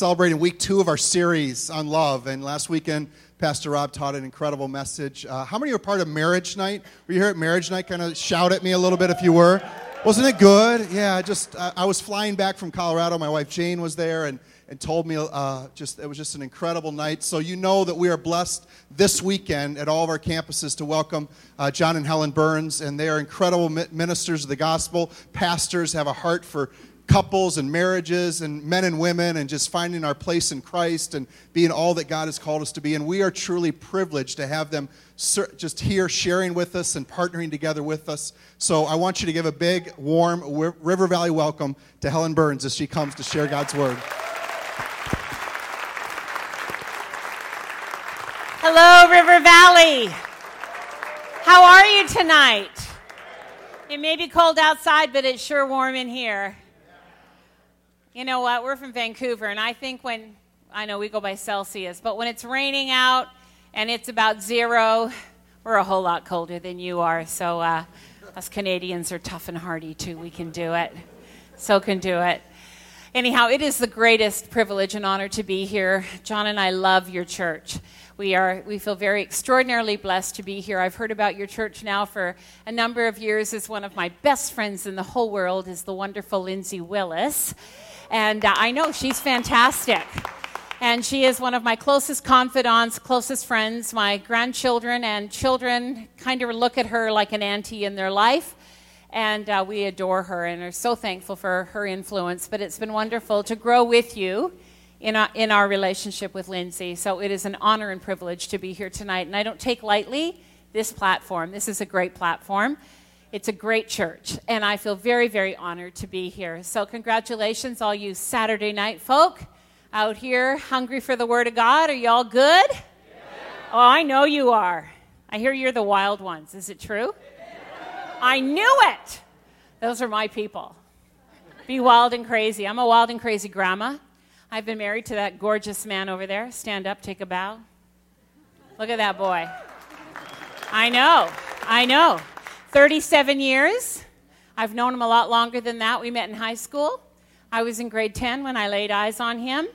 we're celebrating week two of our series on love. And last weekend, Pastor Rob taught an incredible message. Uh, how many are part of Marriage Night? Were you here at Marriage Night? Kind of shout at me a little bit if you were. Wasn't it good? Yeah, just uh, I was flying back from Colorado. My wife Jane was there, and and told me uh, just it was just an incredible night. So you know that we are blessed this weekend at all of our campuses to welcome uh, John and Helen Burns, and they are incredible ministers of the gospel. Pastors have a heart for couples and marriages and men and women and just finding our place in Christ and being all that God has called us to be. And we are truly privileged to have them just here sharing with us and partnering together with us. So I want you to give a big, warm River Valley welcome to Helen Burns as she comes to share God's word. Hello, River Valley. How are you tonight? It may be cold outside, but it's sure warm in here. You know what? We're from Vancouver, and I think when, I know we go by Celsius, but when it's raining out and it's about zero, we're a whole lot colder than you are. So uh, us Canadians are tough and hardy too. We can do it. So can do it. Anyhow, it is the greatest privilege and honor to be here. John and I love your church. We, are, we feel very extraordinarily blessed to be here. I've heard about your church now for a number of years as one of my best friends in the whole world is the wonderful Lindsay Willis. And uh, I know she's fantastic. And she is one of my closest confidants, closest friends. My grandchildren and children kind of look at her like an auntie in their life. And uh, we adore her and are so thankful for her influence. But it's been wonderful to grow with you in our, in our relationship with Lindsay. So it is an honor and privilege to be here tonight. And I don't take lightly this platform. This is a great platform. It's a great church, and I feel very, very honored to be here. So, congratulations, all you Saturday night folk out here hungry for the Word of God. Are y'all good? Yeah. Oh, I know you are. I hear you're the wild ones. Is it true? Yeah. I knew it. Those are my people. Be wild and crazy. I'm a wild and crazy grandma. I've been married to that gorgeous man over there. Stand up, take a bow. Look at that boy. I know. I know. 37 years. I've known him a lot longer than that. We met in high school. I was in grade 10 when I laid eyes on him.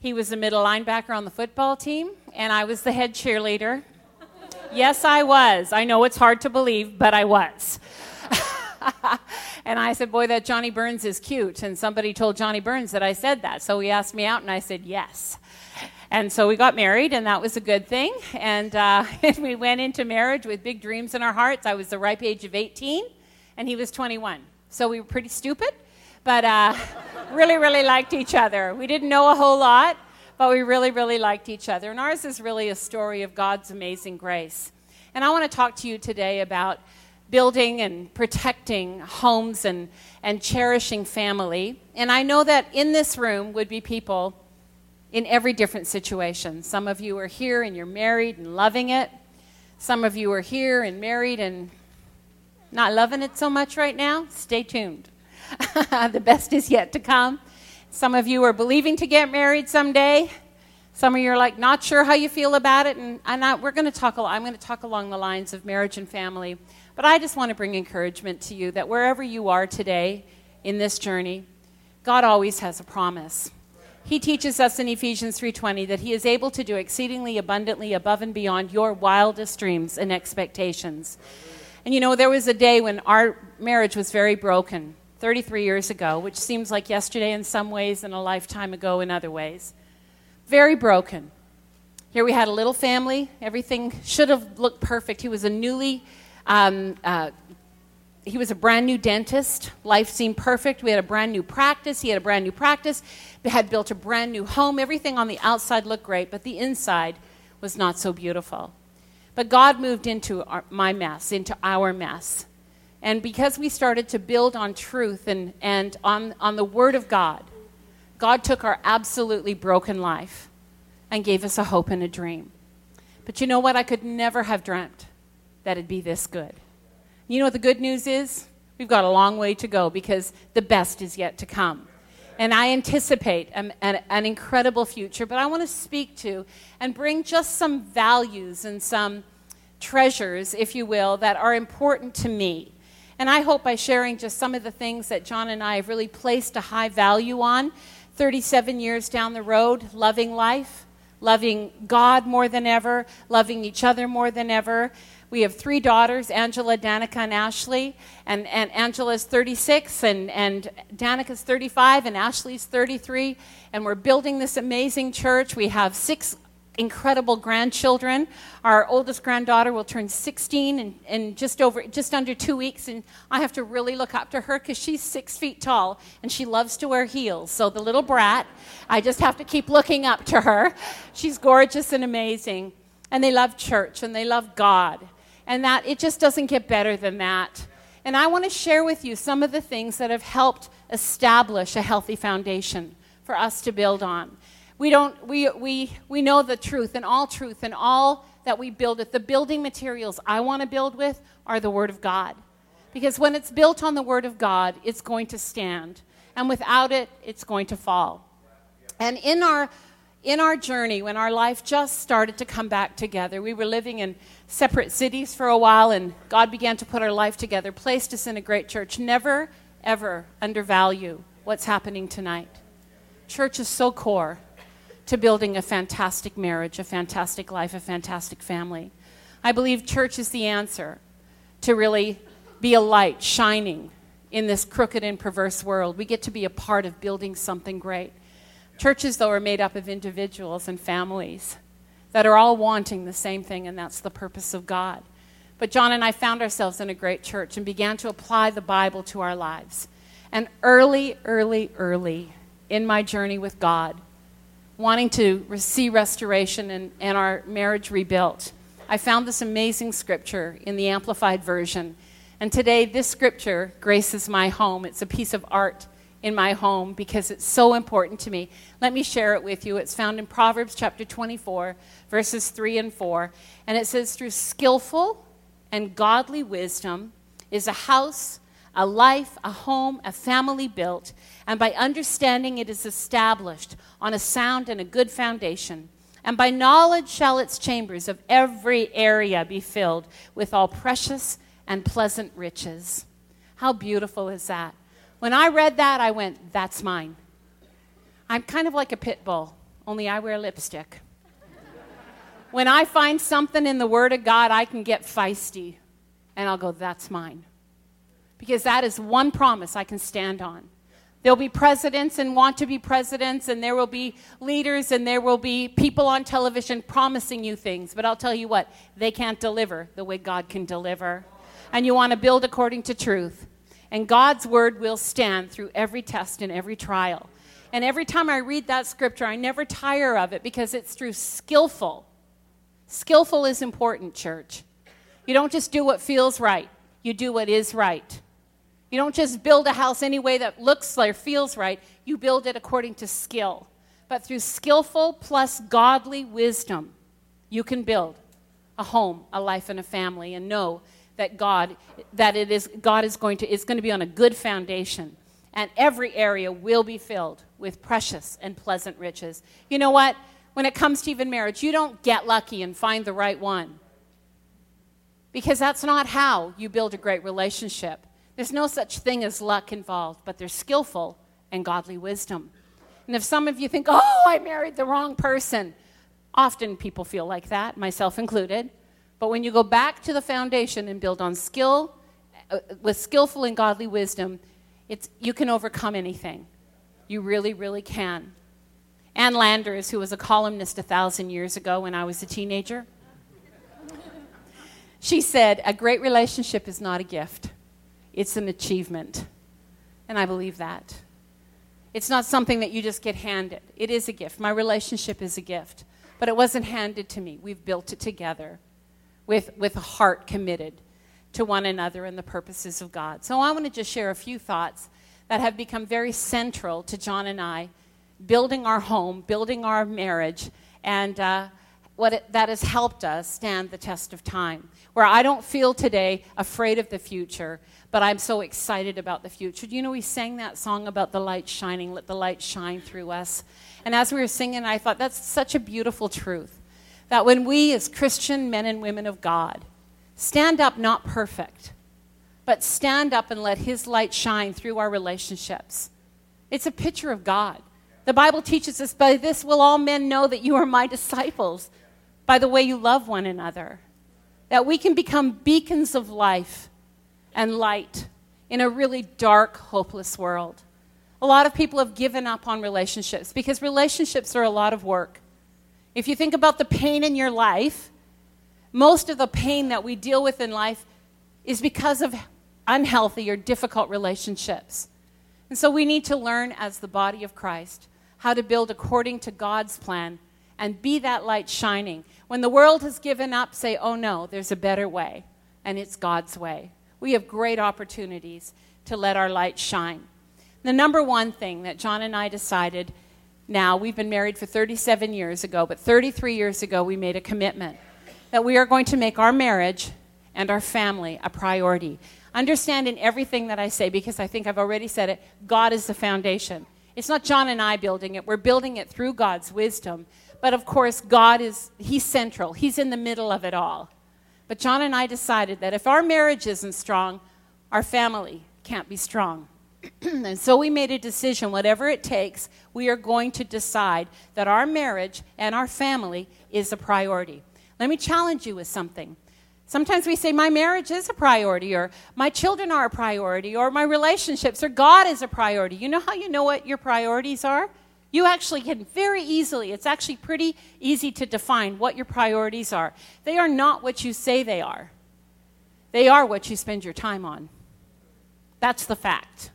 He was a middle linebacker on the football team, and I was the head cheerleader. yes, I was. I know it's hard to believe, but I was. and I said, Boy, that Johnny Burns is cute. And somebody told Johnny Burns that I said that. So he asked me out, and I said, Yes. And so we got married, and that was a good thing. And, uh, we went into marriage with big dreams in our hearts. I was the ripe age of 18, and he was 21. So we were pretty stupid, but uh, really, really liked each other. We didn't know a whole lot, but we really, really liked each other. And ours is really a story of God's amazing grace. And I want to talk to you today about building and protecting homes and, and cherishing family. And I know that in this room would be people in every different situation. Some of you are here and you're married and loving it. Some of you are here and married and not loving it so much right now. Stay tuned. the best is yet to come. Some of you are believing to get married someday. Some of you are like not sure how you feel about it, and, and I, we're going to talk. I'm going to talk along the lines of marriage and family. But I just want to bring encouragement to you that wherever you are today in this journey, God always has a promise he teaches us in Ephesians 3:20 that he is able to do exceedingly abundantly above and beyond your wildest dreams and expectations. And you know, there was a day when our marriage was very broken, 33 years ago, which seems like yesterday in some ways and a lifetime ago in other ways. Very broken. Here we had a little family. Everything should have looked perfect. He was a newly um, uh, he was a brand new dentist. Life seemed perfect. We had a brand new practice. He had a brand new practice. We had built a brand new home. Everything on the outside looked great, but the inside was not so beautiful. But God moved into our, my mess, into our mess. And because we started to build on truth and, and on, on the Word of God, God took our absolutely broken life and gave us a hope and a dream. But you know what? I could never have dreamt that it'd be this good. You know what the good news is? We've got a long way to go because the best is yet to come. And I anticipate an, an, an incredible future, but I want to speak to and bring just some values and some treasures, if you will, that are important to me. And I hope by sharing just some of the things that John and I have really placed a high value on, 37 years down the road, loving life, loving God more than ever, loving each other more than ever. We have three daughters, Angela, Danica, and Ashley. And, and Angela's 36, and, and Danica's 35, and Ashley's 33. And we're building this amazing church. We have six incredible grandchildren. Our oldest granddaughter will turn 16 in, in just over just under two weeks, and I have to really look up to her because she's six feet tall and she loves to wear heels. So the little brat, I just have to keep looking up to her. She's gorgeous and amazing, and they love church and they love God, and that it just doesn't get better than that. And I want to share with you some of the things that have helped establish a healthy foundation for us to build on. We, don't, we, we, we know the truth and all truth and all that we build with. The building materials I want to build with are the Word of God. Because when it's built on the Word of God, it's going to stand. And without it, it's going to fall. And in our, in our journey, when our life just started to come back together, we were living in separate cities for a while, and God began to put our life together, placed us in a great church. Never, ever undervalue what's happening tonight. Church is so core to building a fantastic marriage, a fantastic life, a fantastic family. I believe church is the answer to really be a light shining in this crooked and perverse world. We get to be a part of building something great. Churches, though, are made up of individuals and families that are all wanting the same thing, and that's the purpose of God. But John and I found ourselves in a great church and began to apply the Bible to our lives. And early, early, early in my journey with God, wanting to see restoration and, and our marriage rebuilt. I found this amazing scripture in the Amplified Version. And today, this scripture graces my home. It's a piece of art in my home because it's so important to me. Let me share it with you. It's found in Proverbs chapter 24, verses 3 and 4. And it says, Through skillful and godly wisdom is a house a life, a home, a family built, and by understanding it is established on a sound and a good foundation. And by knowledge shall its chambers of every area be filled with all precious and pleasant riches. How beautiful is that? When I read that, I went, That's mine. I'm kind of like a pit bull, only I wear lipstick. when I find something in the Word of God, I can get feisty, and I'll go, That's mine because that is one promise I can stand on. There'll be presidents and want to be presidents, and there will be leaders, and there will be people on television promising you things. But I'll tell you what, they can't deliver the way God can deliver. And you want to build according to truth. And God's word will stand through every test and every trial. And every time I read that scripture, I never tire of it because it's through skillful. Skillful is important, church. You don't just do what feels right, you do what is right. You don't just build a house any way that looks or feels right, you build it according to skill. But through skillful plus godly wisdom, you can build a home, a life, and a family, and know that God, that it is, God is going to, is going to be on a good foundation. And every area will be filled with precious and pleasant riches. You know what? When it comes to even marriage, you don't get lucky and find the right one. Because that's not how you build a great relationship. There's no such thing as luck involved, but there's skillful and godly wisdom. And if some of you think, oh, I married the wrong person, often people feel like that, myself included. But when you go back to the foundation and build on skill, uh, with skillful and godly wisdom, it's, you can overcome anything. You really, really can. Ann Landers, who was a columnist a thousand years ago when I was a teenager, she said, A great relationship is not a gift it's an achievement. And I believe that. It's not something that you just get handed. It is a gift. My relationship is a gift. But it wasn't handed to me. We've built it together with, with a heart committed to one another and the purposes of God. So I want to just share a few thoughts that have become very central to John and I building our home, building our marriage, and uh, what it, that has helped us stand the test of time. Where I don't feel today afraid of the future, but I'm so excited about the future. You know we sang that song about the light shining, let the light shine through us? And as we were singing, I thought that's such a beautiful truth. That when we, as Christian men and women of God, stand up not perfect, but stand up and let His light shine through our relationships, it's a picture of God. The Bible teaches us by this will all men know that you are my disciples, by the way you love one another. That we can become beacons of life and light in a really dark, hopeless world. A lot of people have given up on relationships because relationships are a lot of work. If you think about the pain in your life, most of the pain that we deal with in life is because of unhealthy or difficult relationships. And so we need to learn as the body of Christ how to build according to God's plan and be that light shining. When the world has given up, say, oh no, there's a better way, and it's God's way. We have great opportunities to let our light shine. The number one thing that John and I decided now, we've been married for 37 years ago, but 33 years ago, we made a commitment that we are going to make our marriage and our family a priority. Understand in everything that I say, because I think I've already said it, God is the foundation. It's not John and I building it, we're building it through God's wisdom. But of course, God is, He's central, He's in the middle of it all. But John and I decided that if our marriage isn't strong, our family can't be strong. and so we made a decision, whatever it takes, we are going to decide that our marriage and our family is a priority. Let me challenge you with something. Sometimes we say, My marriage is a priority, or my children are a priority, or my relationships, or God is a priority. You know how you know what your priorities are? You actually can very easily, it's actually pretty easy to define what your priorities are. They are not what you say they are, they are what you spend your time on. That's the fact.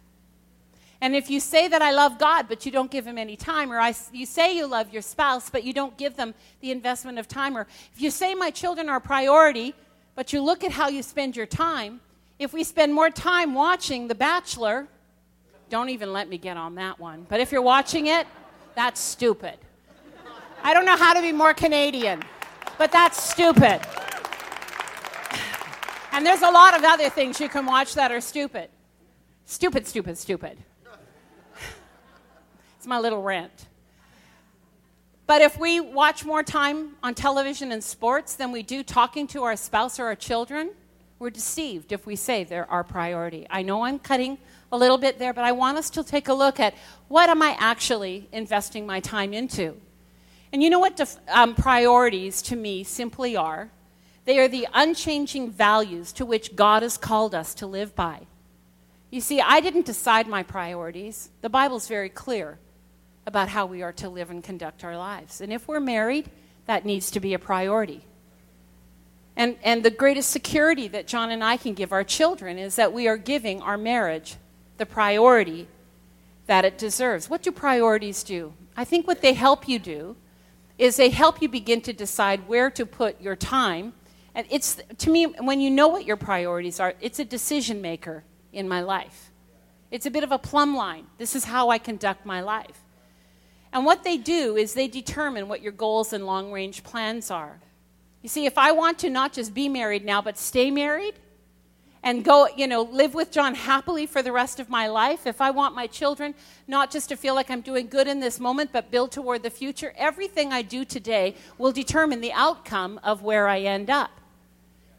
And if you say that I love God, but you don't give him any time, or I, you say you love your spouse, but you don't give them the investment of time, or if you say my children are a priority, but you look at how you spend your time, if we spend more time watching The Bachelor, don't even let me get on that one, but if you're watching it, that's stupid. I don't know how to be more Canadian, but that's stupid. And there's a lot of other things you can watch that are stupid. Stupid, stupid, stupid my little rant. But if we watch more time on television and sports than we do talking to our spouse or our children, we're deceived if we say they're our priority. I know I'm cutting a little bit there, but I want us to take a look at what am I actually investing my time into? And you know what def- um, priorities to me simply are? They are the unchanging values to which God has called us to live by. You see, I didn't decide my priorities. The Bible's very clear about how we are to live and conduct our lives. And if we're married, that needs to be a priority. And, and the greatest security that John and I can give our children is that we are giving our marriage the priority that it deserves. What do priorities do? I think what they help you do is they help you begin to decide where to put your time. And it's, to me, when you know what your priorities are, it's a decision maker in my life. It's a bit of a plumb line. This is how I conduct my life. And what they do is they determine what your goals and long range plans are. You see, if I want to not just be married now, but stay married and go, you know, live with John happily for the rest of my life, if I want my children not just to feel like I'm doing good in this moment, but build toward the future, everything I do today will determine the outcome of where I end up.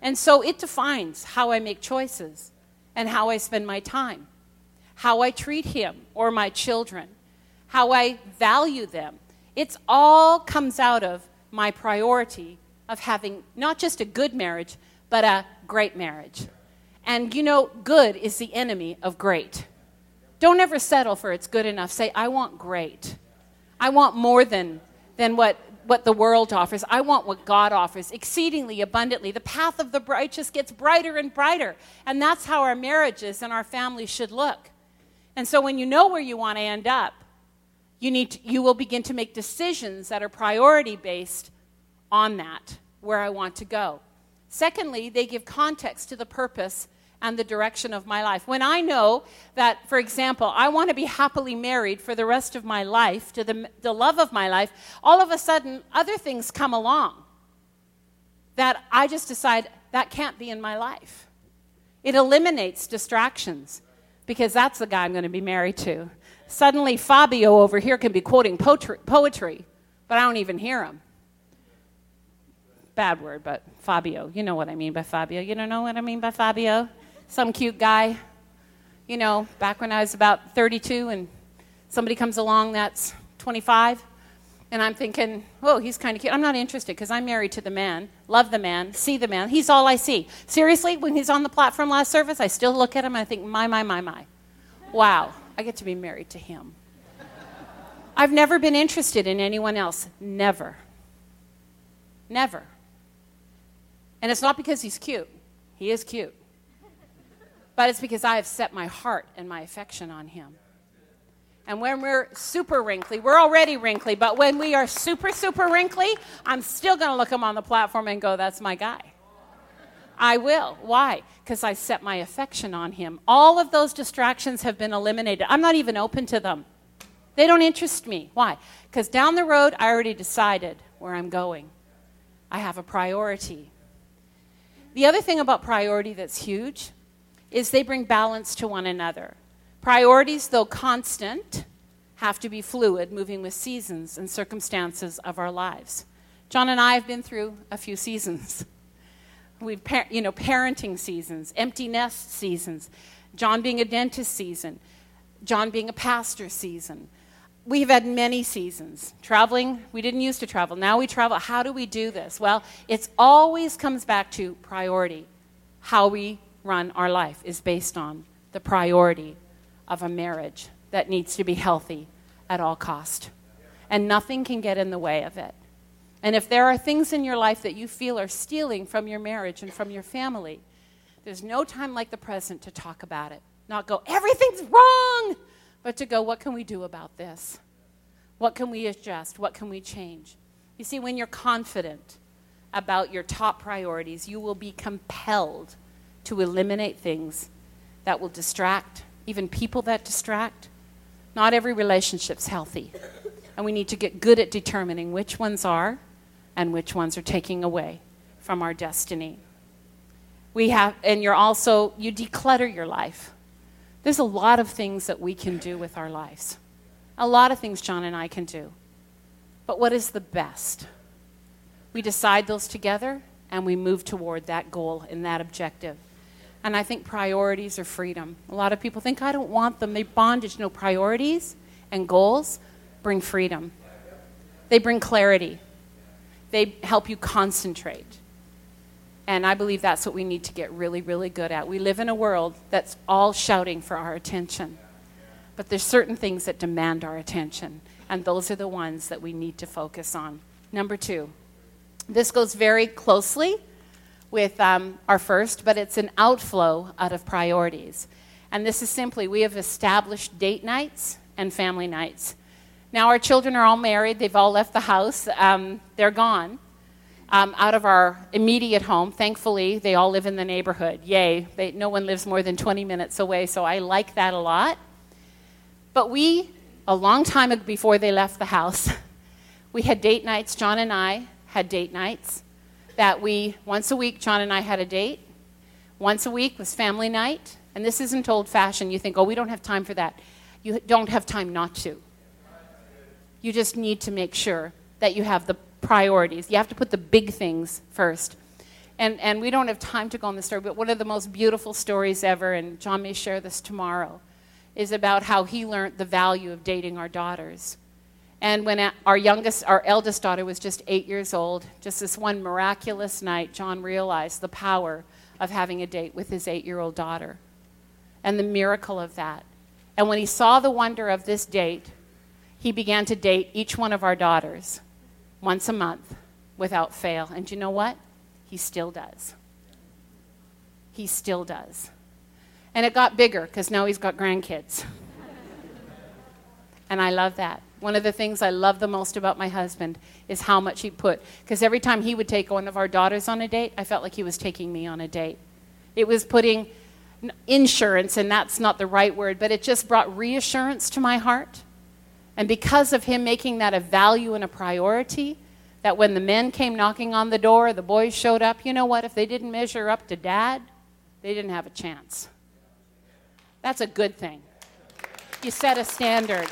And so it defines how I make choices and how I spend my time, how I treat him or my children how I value them. It's all comes out of my priority of having not just a good marriage, but a great marriage. And you know, good is the enemy of great. Don't ever settle for it's good enough. Say, I want great. I want more than, than what, what the world offers. I want what God offers, exceedingly abundantly. The path of the righteous gets brighter and brighter. And that's how our marriages and our families should look. And so when you know where you want to end up, you, need to, you will begin to make decisions that are priority based on that, where I want to go. Secondly, they give context to the purpose and the direction of my life. When I know that, for example, I want to be happily married for the rest of my life, to the, the love of my life, all of a sudden other things come along that I just decide that can't be in my life. It eliminates distractions because that's the guy I'm going to be married to. Suddenly, Fabio over here can be quoting poetry, but I don't even hear him. Bad word, but Fabio. You know what I mean by Fabio. You don't know what I mean by Fabio? Some cute guy. You know, back when I was about 32 and somebody comes along that's 25. And I'm thinking, oh, he's kind of cute. I'm not interested because I'm married to the man, love the man, see the man. He's all I see. Seriously, when he's on the platform last service, I still look at him and I think, my, my, my, my. Wow, I get to be married to him. I've never been interested in anyone else. Never. Never. And it's not because he's cute, he is cute. But it's because I have set my heart and my affection on him. And when we're super wrinkly, we're already wrinkly, but when we are super, super wrinkly, I'm still going to look him on the platform and go, that's my guy. I will. Why? Because I set my affection on him. All of those distractions have been eliminated. I'm not even open to them. They don't interest me. Why? Because down the road, I already decided where I'm going. I have a priority. The other thing about priority that's huge is they bring balance to one another. Priorities, though constant, have to be fluid, moving with seasons and circumstances of our lives. John and I have been through a few seasons. We've, you know, parenting seasons, empty nest seasons, John being a dentist season, John being a pastor season. We've had many seasons. Traveling, we didn't used to travel. Now we travel. How do we do this? Well, it always comes back to priority. How we run our life is based on the priority of a marriage that needs to be healthy at all cost. And nothing can get in the way of it. And if there are things in your life that you feel are stealing from your marriage and from your family, there's no time like the present to talk about it. Not go, everything's wrong, but to go, what can we do about this? What can we adjust? What can we change? You see, when you're confident about your top priorities, you will be compelled to eliminate things that will distract even people that distract. Not every relationship's healthy. And we need to get good at determining which ones are and which ones are taking away from our destiny. We have, and you're also, you declutter your life. There's a lot of things that we can do with our lives. A lot of things John and I can do. But what is the best? We decide those together and we move toward that goal and that objective. And I think priorities are freedom. A lot of people think, I don't want them. They bondage. No, priorities and goals bring freedom, they bring clarity, they help you concentrate. And I believe that's what we need to get really, really good at. We live in a world that's all shouting for our attention. But there's certain things that demand our attention, and those are the ones that we need to focus on. Number two, this goes very closely with um, our first, but it's an outflow out of priorities. And this is simply we have established date nights and family nights. Now, our children are all married, they've all left the house, um, they're gone. Um, out of our immediate home. Thankfully, they all live in the neighborhood. Yay. They, no one lives more than 20 minutes away, so I like that a lot. But we, a long time before they left the house, we had date nights. John and I had date nights that we, once a week, John and I had a date. Once a week was family night. And this isn't old fashioned. You think, oh, we don't have time for that. You don't have time not to. You just need to make sure that you have the priorities. You have to put the big things first. And, and we don't have time to go on the story, but one of the most beautiful stories ever, and John may share this tomorrow, is about how he learned the value of dating our daughters. And when our youngest, our eldest daughter was just eight years old, just this one miraculous night, John realized the power of having a date with his eight year old daughter and the miracle of that. And when he saw the wonder of this date, he began to date each one of our daughters once a month without fail. And you know what? He still does. He still does. And it got bigger because now he's got grandkids. and I love that. One of the things I love the most about my husband is how much he put. Because every time he would take one of our daughters on a date, I felt like he was taking me on a date. It was putting insurance, and that's not the right word, but it just brought reassurance to my heart. And because of him making that a value and a priority, that when the men came knocking on the door, the boys showed up, you know what? If they didn't measure up to dad, they didn't have a chance. That's a good thing. You set a standard.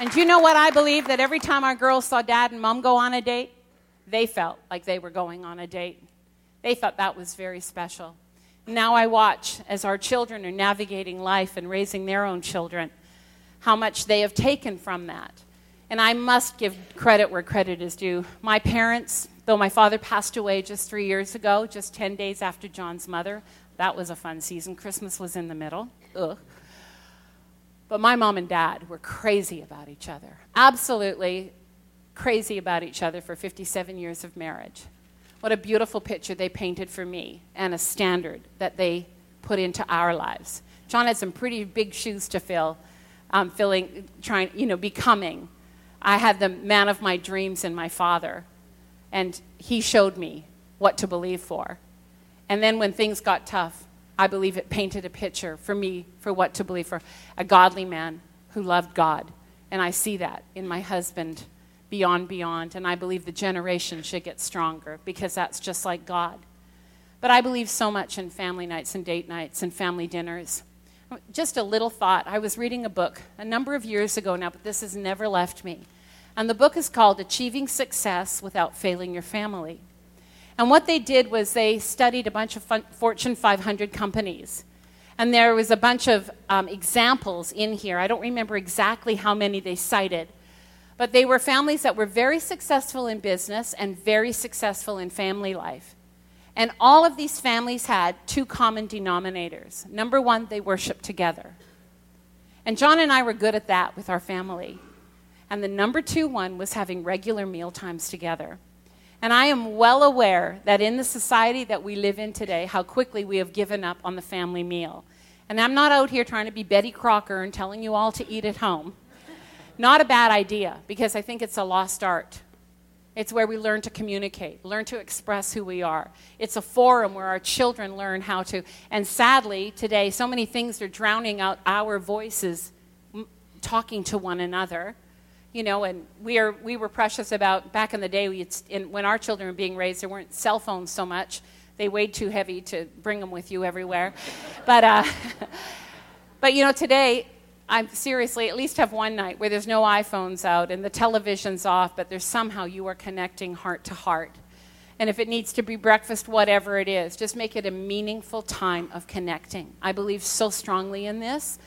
And you know what I believe? That every time our girls saw dad and mom go on a date, they felt like they were going on a date. They thought that was very special. Now I watch as our children are navigating life and raising their own children, how much they have taken from that. And I must give credit where credit is due. My parents, though my father passed away just three years ago, just 10 days after John's mother, that was a fun season. Christmas was in the middle. Ugh. But my mom and dad were crazy about each other. Absolutely crazy about each other for 57 years of marriage. What a beautiful picture they painted for me and a standard that they put into our lives. John had some pretty big shoes to fill, um, filling, trying, you know, becoming. I had the man of my dreams in my father, and he showed me what to believe for. And then when things got tough, I believe it painted a picture for me for what to believe for a godly man who loved God. And I see that in my husband beyond, beyond. And I believe the generation should get stronger because that's just like God. But I believe so much in family nights and date nights and family dinners. Just a little thought. I was reading a book a number of years ago now, but this has never left me. And the book is called Achieving Success Without Failing Your Family. And what they did was they studied a bunch of Fortune 500 companies. And there was a bunch of um, examples in here. I don't remember exactly how many they cited, but they were families that were very successful in business and very successful in family life. And all of these families had two common denominators. Number one, they worshiped together. And John and I were good at that with our family. And the number two one was having regular meal times together. And I am well aware that in the society that we live in today, how quickly we have given up on the family meal. And I'm not out here trying to be Betty Crocker and telling you all to eat at home. Not a bad idea, because I think it's a lost art. It's where we learn to communicate, learn to express who we are. It's a forum where our children learn how to. And sadly, today, so many things are drowning out our voices talking to one another you know, and we are we were precious about back in the day. We in, when our children were being raised, there weren't cell phones so much. They weighed too heavy to bring them with you everywhere. but uh, but you know, today I seriously at least have one night where there's no iPhones out and the television's off, but there's somehow you are connecting heart to heart. And if it needs to be breakfast, whatever it is, just make it a meaningful time of connecting. I believe so strongly in this,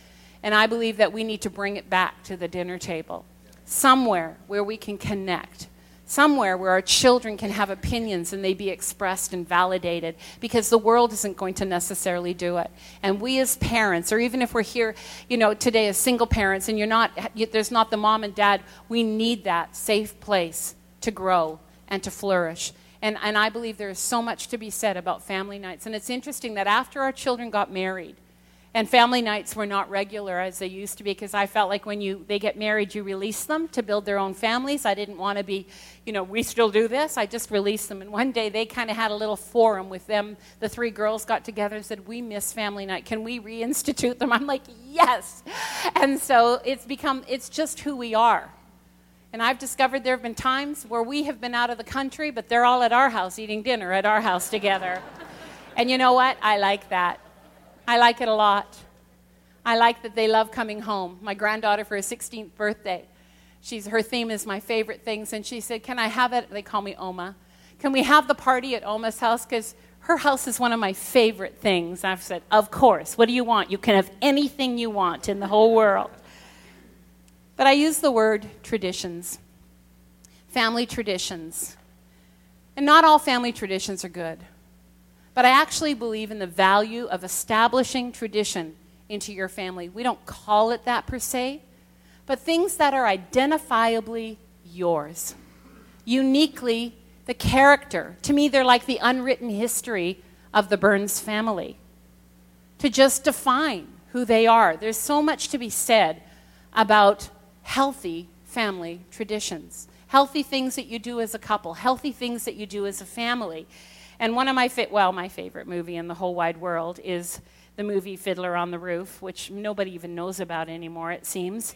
and I believe that we need to bring it back to the dinner table somewhere where we can connect, somewhere where our children can have opinions and they be expressed and validated because the world isn't going to necessarily do it. And we as parents, or even if we're here, you know, today as single parents and you're not, there's not the mom and dad, we need that safe place to grow and to flourish. And, and I believe there is so much to be said about family nights. And it's interesting that after our children got married, and family nights were not regular as they used to be because I felt like when you they get married, you release them to build their own families. I didn't want to be, you know, we still do this. I just released them. And one day they kind of had a little forum with them. The three girls got together and said, "We miss family night. Can we reinstitute them?" I'm like, "Yes." And so it's become it's just who we are. And I've discovered there have been times where we have been out of the country, but they're all at our house eating dinner at our house together. and you know what? I like that. I like it a lot. I like that they love coming home. My granddaughter, for her 16th birthday, she's, her theme is my favorite things. And she said, Can I have it? They call me Oma. Can we have the party at Oma's house? Because her house is one of my favorite things. I've said, Of course. What do you want? You can have anything you want in the whole world. But I use the word traditions, family traditions. And not all family traditions are good. But I actually believe in the value of establishing tradition into your family. We don't call it that per se, but things that are identifiably yours, uniquely the character. To me, they're like the unwritten history of the Burns family. To just define who they are. There's so much to be said about healthy family traditions, healthy things that you do as a couple, healthy things that you do as a family. And one of my fa- well, my favorite movie in the whole wide world is the movie Fiddler on the Roof, which nobody even knows about anymore, it seems.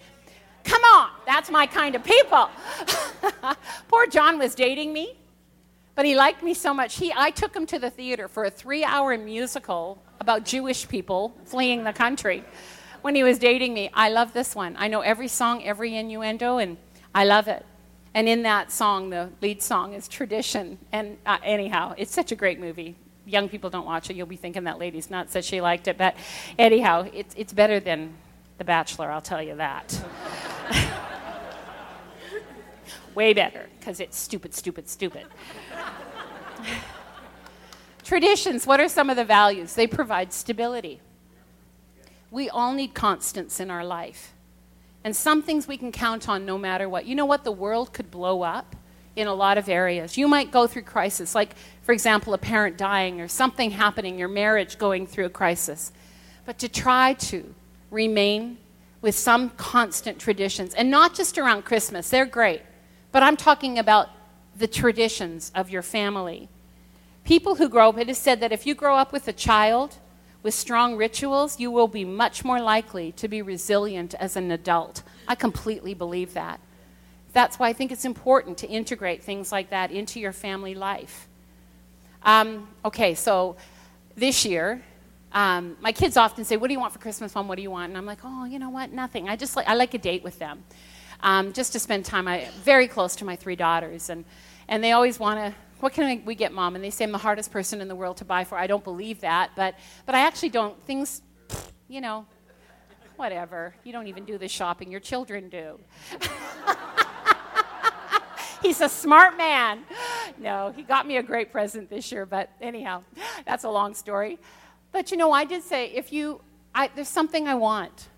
Come on, that's my kind of people. Poor John was dating me, but he liked me so much. He, I took him to the theater for a three hour musical about Jewish people fleeing the country when he was dating me. I love this one. I know every song, every innuendo, and I love it. And in that song, the lead song is Tradition. And uh, anyhow, it's such a great movie. Young people don't watch it. You'll be thinking that lady's nuts that she liked it. But anyhow, it's, it's better than The Bachelor, I'll tell you that. Way better, because it's stupid, stupid, stupid. Traditions, what are some of the values? They provide stability. We all need constants in our life. And some things we can count on no matter what. You know what? The world could blow up in a lot of areas. You might go through crisis, like, for example, a parent dying or something happening, your marriage going through a crisis. But to try to remain with some constant traditions, and not just around Christmas, they're great, but I'm talking about the traditions of your family. People who grow up, it is said that if you grow up with a child with strong rituals, you will be much more likely to be resilient as an adult. I completely believe that. That's why I think it's important to integrate things like that into your family life. Um, okay, so this year, um, my kids often say, "What do you want for Christmas, Mom? What do you want?" And I'm like, "Oh, you know what? Nothing. I just like I like a date with them, um, just to spend time. I very close to my three daughters, and and they always want to what can we get, mom? And they say I'm the hardest person in the world to buy for. I don't believe that, but, but I actually don't. Things, you know, whatever. You don't even do the shopping, your children do. He's a smart man. No, he got me a great present this year, but anyhow, that's a long story. But you know, I did say, if you, I, there's something I want.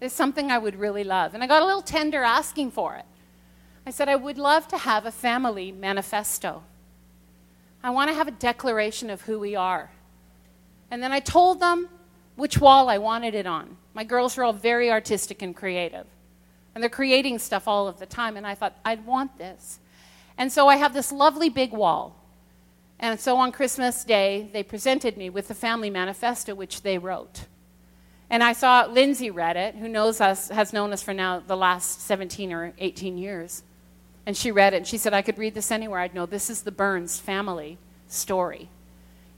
There's something I would really love. And I got a little tender asking for it. I said, I would love to have a family manifesto. I want to have a declaration of who we are. And then I told them which wall I wanted it on. My girls are all very artistic and creative. And they're creating stuff all of the time. And I thought, I'd want this. And so I have this lovely big wall. And so on Christmas Day, they presented me with the family manifesto, which they wrote. And I saw Lindsay read it, who knows us, has known us for now the last 17 or 18 years. And she read it and she said, I could read this anywhere. I'd know this is the Burns family story.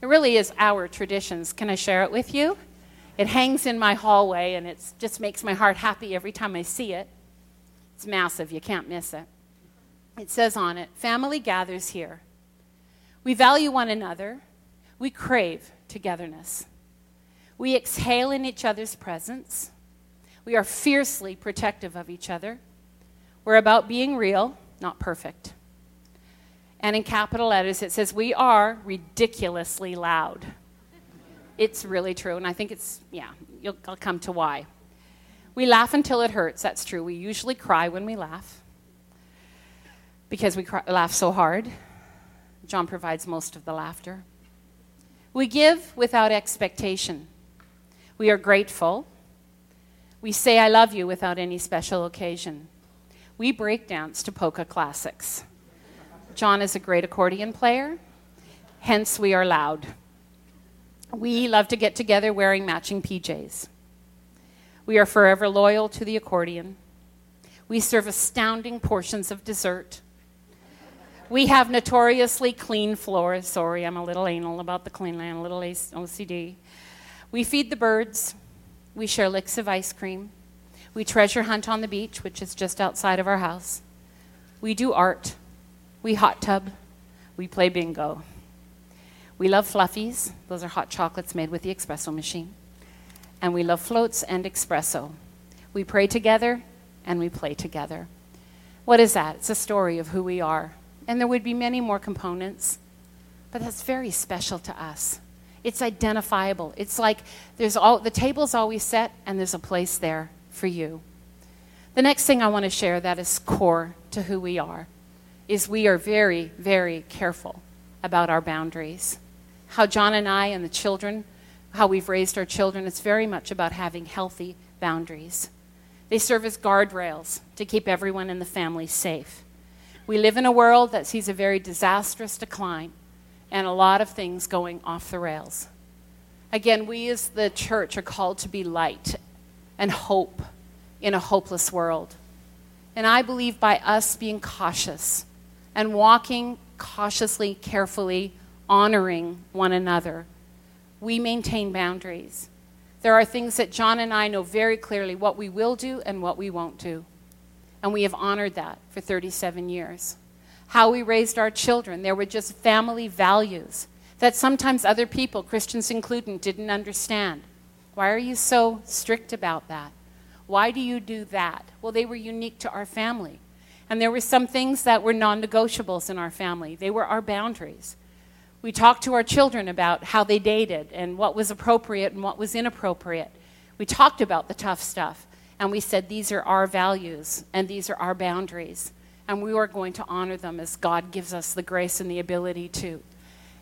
It really is our traditions. Can I share it with you? It hangs in my hallway and it just makes my heart happy every time I see it. It's massive, you can't miss it. It says on it Family gathers here. We value one another, we crave togetherness. We exhale in each other's presence. We are fiercely protective of each other. We're about being real not perfect. And in capital letters, it says, We are ridiculously loud. It's really true. And I think it's, yeah, I'll come to why. We laugh until it hurts. That's true. We usually cry when we laugh because we cry, laugh so hard. John provides most of the laughter. We give without expectation. We are grateful. We say, I love you without any special occasion we break dance to polka classics. John is a great accordion player, hence, we are loud. We love to get together wearing matching PJs. We are forever loyal to the accordion. We serve astounding portions of dessert. We have notoriously clean floors. Sorry, I'm a little anal about the clean land, a little OCD. We feed the birds. We share licks of ice cream. We treasure hunt on the beach, which is just outside of our house. We do art. We hot tub. We play bingo. We love fluffies. Those are hot chocolates made with the espresso machine. And we love floats and espresso. We pray together and we play together. What is that? It's a story of who we are. And there would be many more components, but that's very special to us. It's identifiable. It's like there's all the table's always set and there's a place there for you. The next thing I want to share that is core to who we are is we are very, very careful about our boundaries. How John and I and the children, how we've raised our children, it's very much about having healthy boundaries. They serve as guardrails to keep everyone in the family safe. We live in a world that sees a very disastrous decline and a lot of things going off the rails. Again, we as the church are called to be light and hope in a hopeless world. And I believe by us being cautious and walking cautiously, carefully, honoring one another, we maintain boundaries. There are things that John and I know very clearly what we will do and what we won't do. And we have honored that for 37 years. How we raised our children, there were just family values that sometimes other people, Christians included, didn't understand. Why are you so strict about that? Why do you do that? Well, they were unique to our family. And there were some things that were non negotiables in our family, they were our boundaries. We talked to our children about how they dated and what was appropriate and what was inappropriate. We talked about the tough stuff. And we said, these are our values and these are our boundaries. And we are going to honor them as God gives us the grace and the ability to.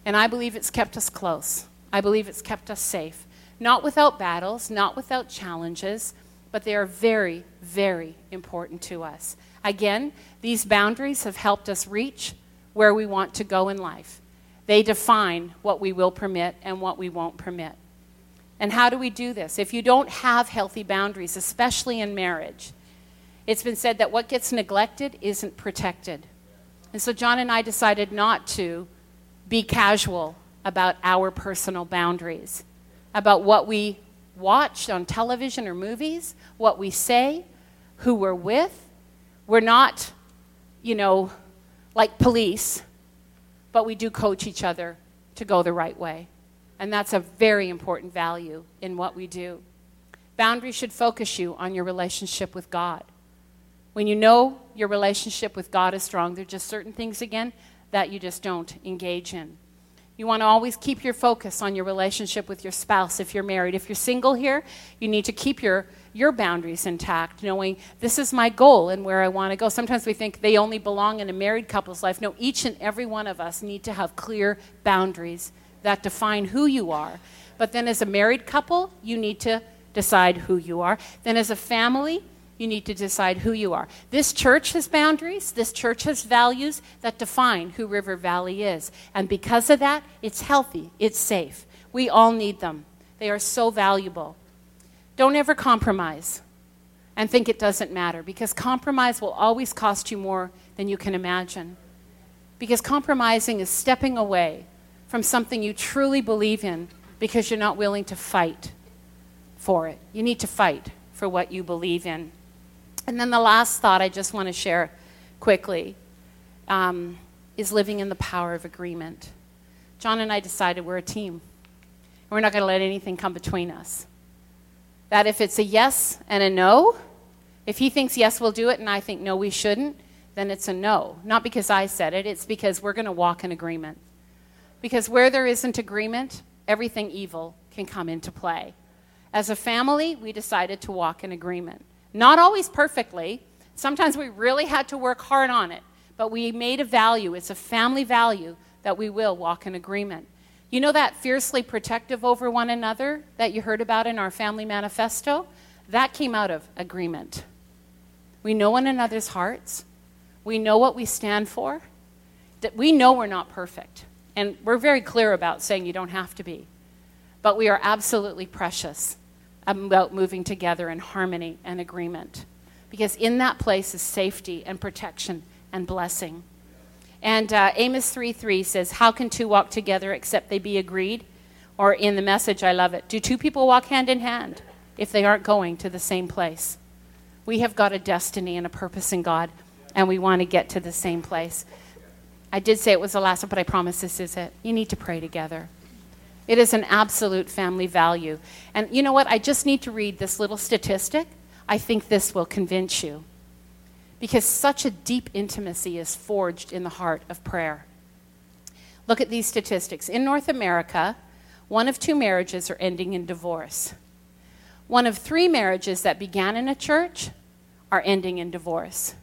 And I believe it's kept us close. I believe it's kept us safe. Not without battles, not without challenges, but they are very, very important to us. Again, these boundaries have helped us reach where we want to go in life. They define what we will permit and what we won't permit. And how do we do this? If you don't have healthy boundaries, especially in marriage, it's been said that what gets neglected isn't protected. And so John and I decided not to be casual about our personal boundaries, about what we watch on television or movies, what we say, who we're with. We're not, you know, like police, but we do coach each other to go the right way. And that's a very important value in what we do. Boundaries should focus you on your relationship with God. When you know your relationship with God is strong, there are just certain things, again, that you just don't engage in. You want to always keep your focus on your relationship with your spouse if you're married. If you're single here, you need to keep your, your boundaries intact, knowing this is my goal and where I want to go. Sometimes we think they only belong in a married couple's life. No, each and every one of us need to have clear boundaries that define who you are. But then, as a married couple, you need to decide who you are. Then, as a family, you need to decide who you are. This church has boundaries, this church has values that define who River Valley is. And because of that, it's healthy, it's safe. We all need them, they are so valuable. Don't ever compromise and think it doesn't matter because compromise will always cost you more than you can imagine. Because compromising is stepping away from something you truly believe in because you're not willing to fight for it. You need to fight for what you believe in. And then the last thought I just want to share quickly um, is living in the power of agreement. John and I decided we're a team. We're not going to let anything come between us. That if it's a yes and a no, if he thinks yes, we'll do it, and I think no, we shouldn't, then it's a no. Not because I said it, it's because we're going to walk in agreement. Because where there isn't agreement, everything evil can come into play. As a family, we decided to walk in agreement. Not always perfectly. Sometimes we really had to work hard on it. But we made a value, it's a family value, that we will walk in agreement. You know that fiercely protective over one another that you heard about in our family manifesto? That came out of agreement. We know one another's hearts. We know what we stand for. That we know we're not perfect. And we're very clear about saying you don't have to be. But we are absolutely precious about moving together in harmony and agreement. Because in that place is safety and protection and blessing. And uh, Amos 3 3 says, How can two walk together except they be agreed? Or in the message, I love it, do two people walk hand in hand if they aren't going to the same place? We have got a destiny and a purpose in God, and we want to get to the same place. I did say it was the last one, but I promise this is it. You need to pray together. It is an absolute family value. And you know what? I just need to read this little statistic. I think this will convince you. Because such a deep intimacy is forged in the heart of prayer. Look at these statistics. In North America, one of two marriages are ending in divorce. One of three marriages that began in a church are ending in divorce.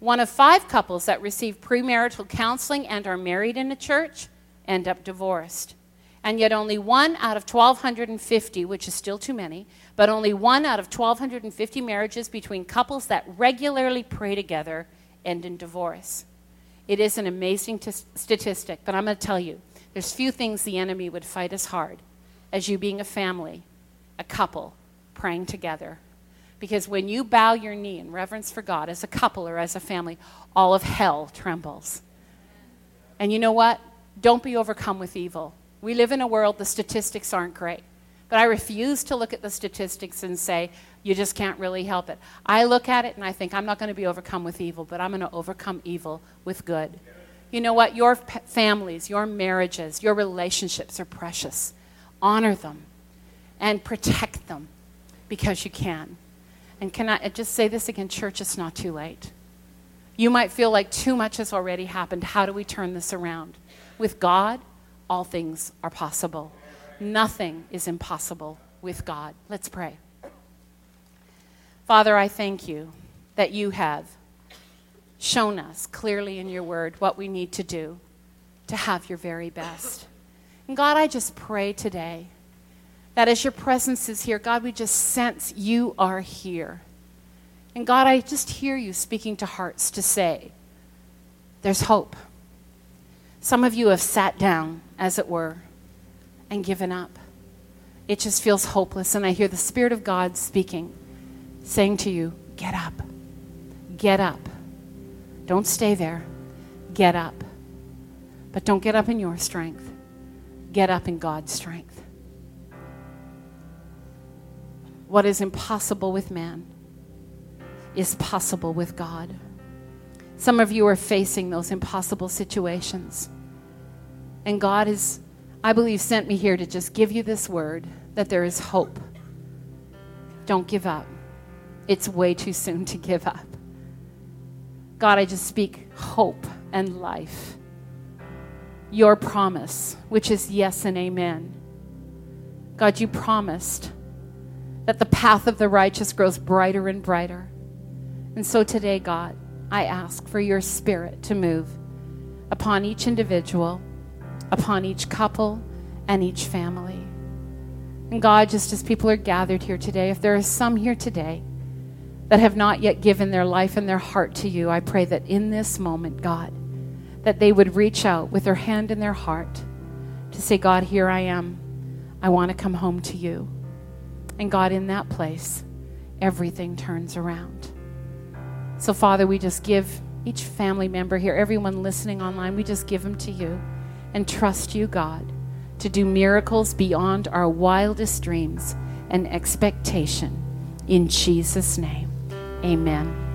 One of five couples that receive premarital counseling and are married in a church end up divorced. And yet, only one out of 1,250, which is still too many, but only one out of 1,250 marriages between couples that regularly pray together end in divorce. It is an amazing t- statistic, but I'm going to tell you there's few things the enemy would fight as hard as you being a family, a couple, praying together because when you bow your knee in reverence for God as a couple or as a family, all of hell trembles. And you know what? Don't be overcome with evil. We live in a world, the statistics aren't great. But I refuse to look at the statistics and say, you just can't really help it. I look at it and I think, I'm not going to be overcome with evil, but I'm going to overcome evil with good. You know what? Your families, your marriages, your relationships are precious. Honor them and protect them because you can. And can I uh, just say this again, church, it's not too late. You might feel like too much has already happened. How do we turn this around? With God, all things are possible. Nothing is impossible with God. Let's pray. Father, I thank you that you have shown us clearly in your word what we need to do to have your very best. And God, I just pray today that as your presence is here, God, we just sense you are here. And God, I just hear you speaking to hearts to say, there's hope. Some of you have sat down, as it were, and given up. It just feels hopeless. And I hear the Spirit of God speaking, saying to you, Get up. Get up. Don't stay there. Get up. But don't get up in your strength, get up in God's strength. What is impossible with man is possible with God. Some of you are facing those impossible situations. And God has, I believe, sent me here to just give you this word that there is hope. Don't give up. It's way too soon to give up. God, I just speak hope and life. Your promise, which is yes and amen. God, you promised that the path of the righteous grows brighter and brighter. And so today, God, I ask for your spirit to move upon each individual, upon each couple, and each family. And God, just as people are gathered here today, if there are some here today that have not yet given their life and their heart to you, I pray that in this moment, God, that they would reach out with their hand in their heart to say, God, here I am. I want to come home to you. And God, in that place, everything turns around. So, Father, we just give each family member here, everyone listening online, we just give them to you and trust you, God, to do miracles beyond our wildest dreams and expectation. In Jesus' name, amen.